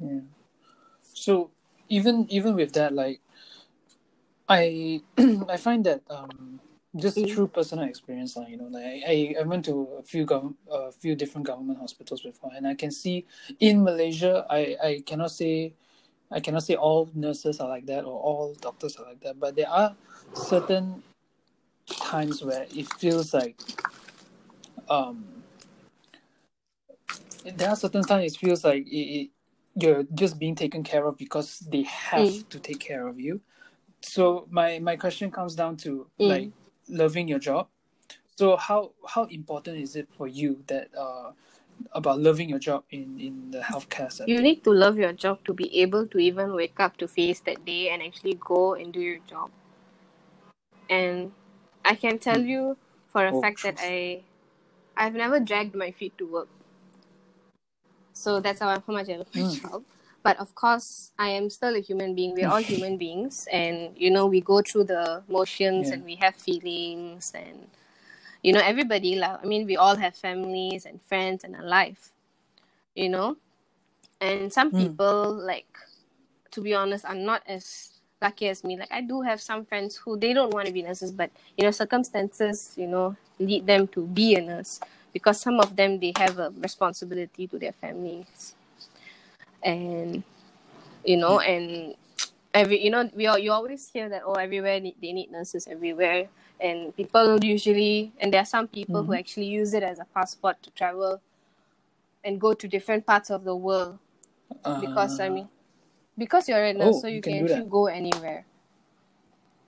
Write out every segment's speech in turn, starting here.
Yeah. So even even with that, like, I I find that um just through personal experience, like, you know, like I, I went to a few gov- a few different government hospitals before, and I can see in Malaysia, I I cannot say. I cannot say all nurses are like that or all doctors are like that, but there are certain times where it feels like um there are certain times it feels like it, it, you're just being taken care of because they have Mm. to take care of you so my my question comes down to Mm. like loving your job so how how important is it for you that uh about loving your job in in the healthcare setting You need to love your job to be able to even wake up to face that day and actually go and do your job. And I can tell you for a Oh, fact that. I I've never dragged my feet to work. So that's how, how much I love my Mm. job. But of course, I am still a human being. We're all human beings, and you know we go through the motions Yeah. and we have feelings, and you know everybody. I mean, we all have families and friends and a life, you know. And some Mm. people, like, to be honest, are not as lucky as me. Like, I do have some friends who they don't want to be nurses, but you know, circumstances, you know, lead them to be a nurse because some of them they have a responsibility to their families, and you know, and every you know, we all, you always hear that oh, everywhere need, they need nurses everywhere, and people usually, and there are some people who Mhm. actually use it as a passport to travel and go to different parts of the world because I Uh, mean, because you're a nurse, Oh, so you you can, can actually go anywhere.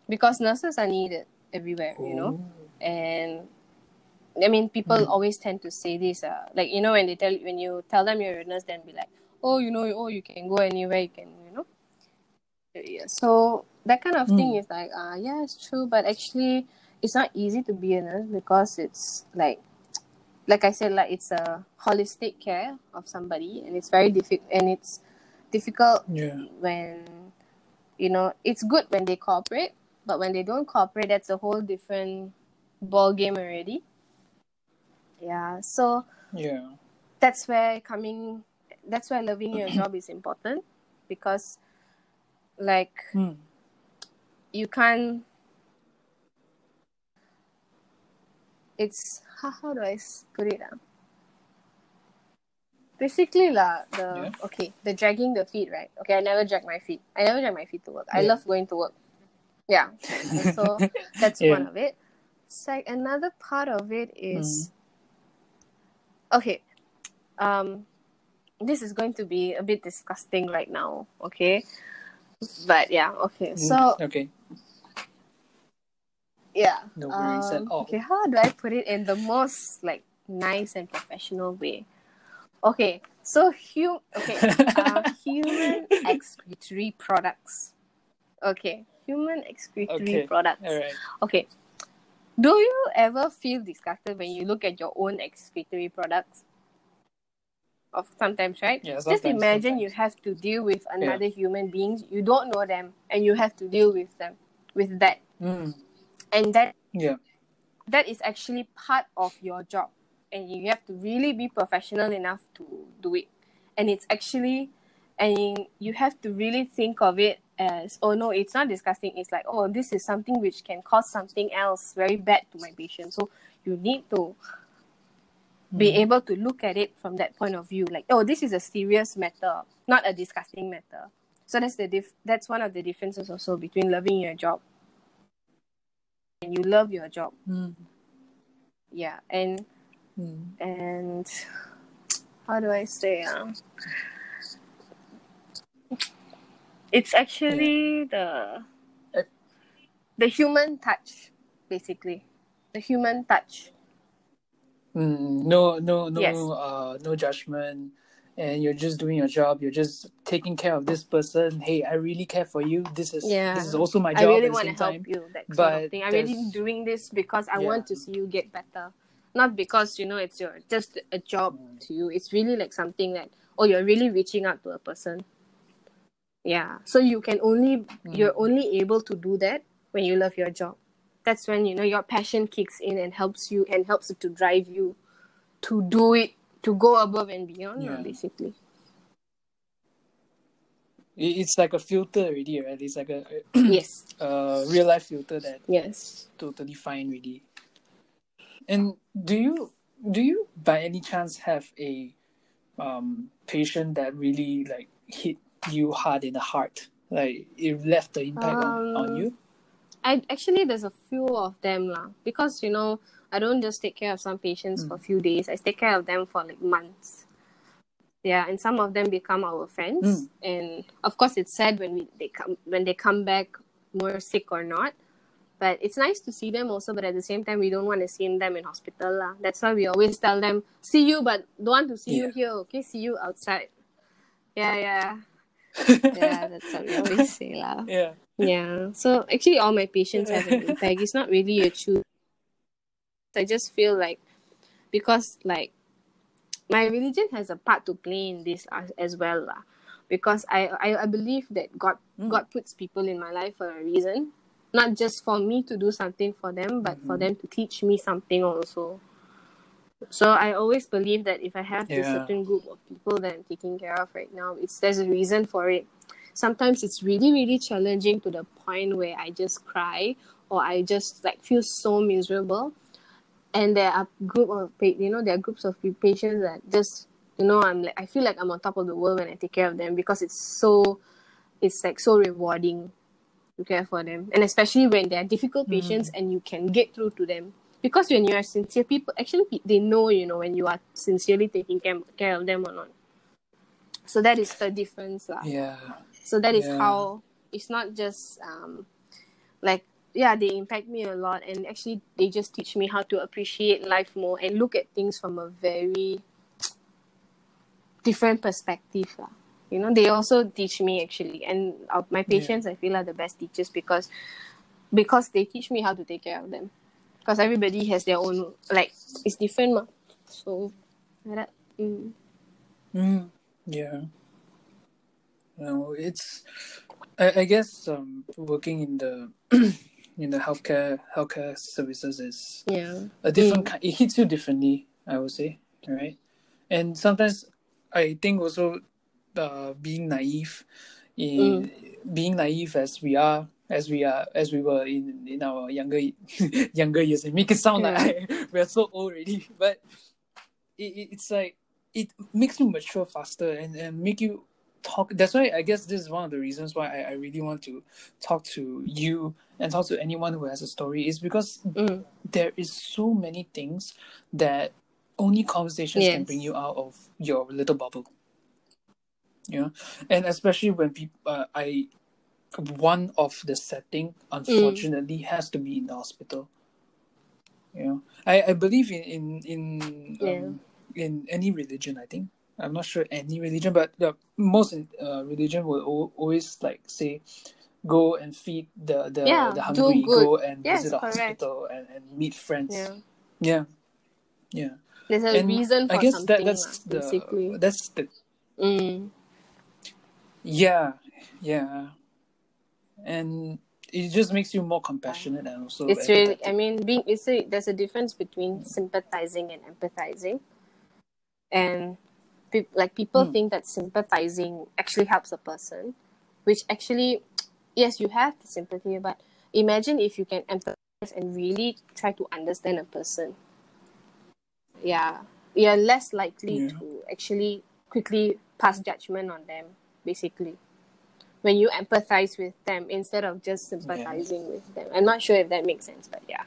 Because nurses are needed everywhere, you know. oh. And I mean, people Mm. always tend to say this, uh, like you know, when they tell when you tell them you're a nurse, then be like, oh, you know, oh, you can go anywhere, you can, you know. Yeah. So that kind of thing Mm. is like, ah, uh, yeah, it's true, but actually, it's not easy to be a nurse because it's like like I said, like it's a holistic care of somebody, and it's very difficult, and it's difficult Yeah. when you know it's good when they cooperate, but when they don't cooperate, that's a whole different ball game already. Yeah, so Yeah. that's where coming, that's why loving your job is important because, like, Mm. you can't. It's how, how do i put it? Uh? Basically, lah, the Yeah. okay, the dragging the feet, right? Okay, I never drag my feet. I never drag my feet to work. I love going to work. Yeah, so that's Yeah. one of it. Sec- another part of it is Mm-hmm. Okay. Um, this is going to be a bit disgusting right now. Okay, but yeah, okay. Mm, So okay. yeah. No worries at Um, all. Okay, how do I put it in the most like nice and professional way? Okay, so hu- okay, uh, human excretory products. Okay, human excretory Okay. products. All right. Okay. Do you ever feel disgusted when you look at your own excretory products? Of sometimes, right? Yeah, Just sometimes, imagine you have to deal with another human beings. You don't know them, and you have to deal with them with that, Mm. and that Yeah. that is actually part of your job and you have to really be professional enough to do it and it's actually and you have to really think of it as oh no it's not disgusting it's like oh this is something which can cause something else very bad to my patient so you need to be Mhm. able to look at it from that point of view like oh this is a serious matter not a disgusting matter so that's the diff- that's one of the differences also between loving your job and you love your job Mm. yeah and Mm. and how do I say um it's actually the Uh, the human touch basically the human touch Mm, no, no, no, Yes. uh, no judgment, and you're just doing your job. You're just taking care of this person. Hey, I really care for you. This is Yeah. this is also my job. I really want to help time. you that sort but of thing I'm really doing this because I Yeah. want to see you get better not because you know it's your just a job Mm. to you it's really like something that oh you're really reaching out to a person yeah so you can only Mm. you're only able to do that when you love your job that's when you know your passion kicks in and helps you and helps it to drive you to do it to go above and beyond Yeah. basically It- It's like a filter already, right? It's like a, yes. a real life filter that Yes. totally fine already. And do you do you by any chance have a um patient that really like hit you hard in the heart? Like it left the impact on, on Um, you? I actually there's a few of them lah because you know I don't just take care of some patients for a few days. I take care of them for like months. Yeah, and some of them become our friends. And of course, it's sad when we they come when they come back more sick or not. But it's nice to see them also. But at the same time, we don't want to see them in hospital lah. That's why we always tell them, "See you, but don't want to see you here. Okay, see you outside." Yeah, yeah, yeah. That's what we always say lah. yeah. Yeah. So actually, all my patients have an impact. It's not really a choose. I just feel like because like my religion has a part to play in this as, as well, lah. Because I, I I believe that God Mm. God puts people in my life for a reason, not just for me to do something for them, but for them to teach me something also. So I always believe that if I have this certain group of people that I'm taking care of right now, it's there's a reason for it. Sometimes it's really really challenging to the point where i just cry or i just like feel so miserable. And there are group of you know there are groups of patients that just you know i'm like i feel like i'm on top of the world when i take care of them because it's so it's like so rewarding to care for them. And especially when they are difficult hmm. patients and you can get through to them because when you are sincere people actually they know you know when you are sincerely taking care, care of them or not so that is the difference lah. Yeah. So that is Yeah. how it's not just um like yeah, they impact me a lot and actually they just teach me how to appreciate life more and look at things from a very different perspective. lah. You know, they also teach me actually and uh, my patients I feel are the best teachers because because they teach me how to take care of them. Because everybody has their own like it's different ma. So like that. Mm. Mm, yeah. No, it's. I, I guess um, working in the in the healthcare healthcare services is Yeah. a different kind. It hits you differently, I would say, right? And sometimes I think also uh, being naive, in being naive as we are, as we are, as we were in in our younger younger years, it make it sound like we're so old already, but it, it, it's like it makes you mature faster and, and make you talk. That's why i guess this is one of the reasons why I, I really want to talk to you and talk to anyone who has a story is because Mm. there is so many things that only conversations can bring you out of your little bubble. You know and especially when people uh, i one of the setting unfortunately has to be in the hospital. You know i i believe in in in um, in any religion i think. I'm not sure any religion but the most uh, religion will al- always like say go and feed the the, Yeah, the hungry go and Yes, visit a correct. hospital and, and meet friends. Yeah. yeah. Yeah. There's a and reason for i guess something that that's the that's the Mm. yeah. Yeah and it just makes you more compassionate and also It's really. I mean, being it's a, there's a difference between sympathizing and empathizing, and pe- like people Mm. think that sympathizing actually helps a person, which actually, yes, you have the sympathy, but imagine if you can empathize and really try to understand a person. Yeah, you're less likely Yeah. to actually quickly pass judgment on them. Basically, when you empathize with them instead of just sympathizing with them. I'm not sure if that makes sense, but yeah.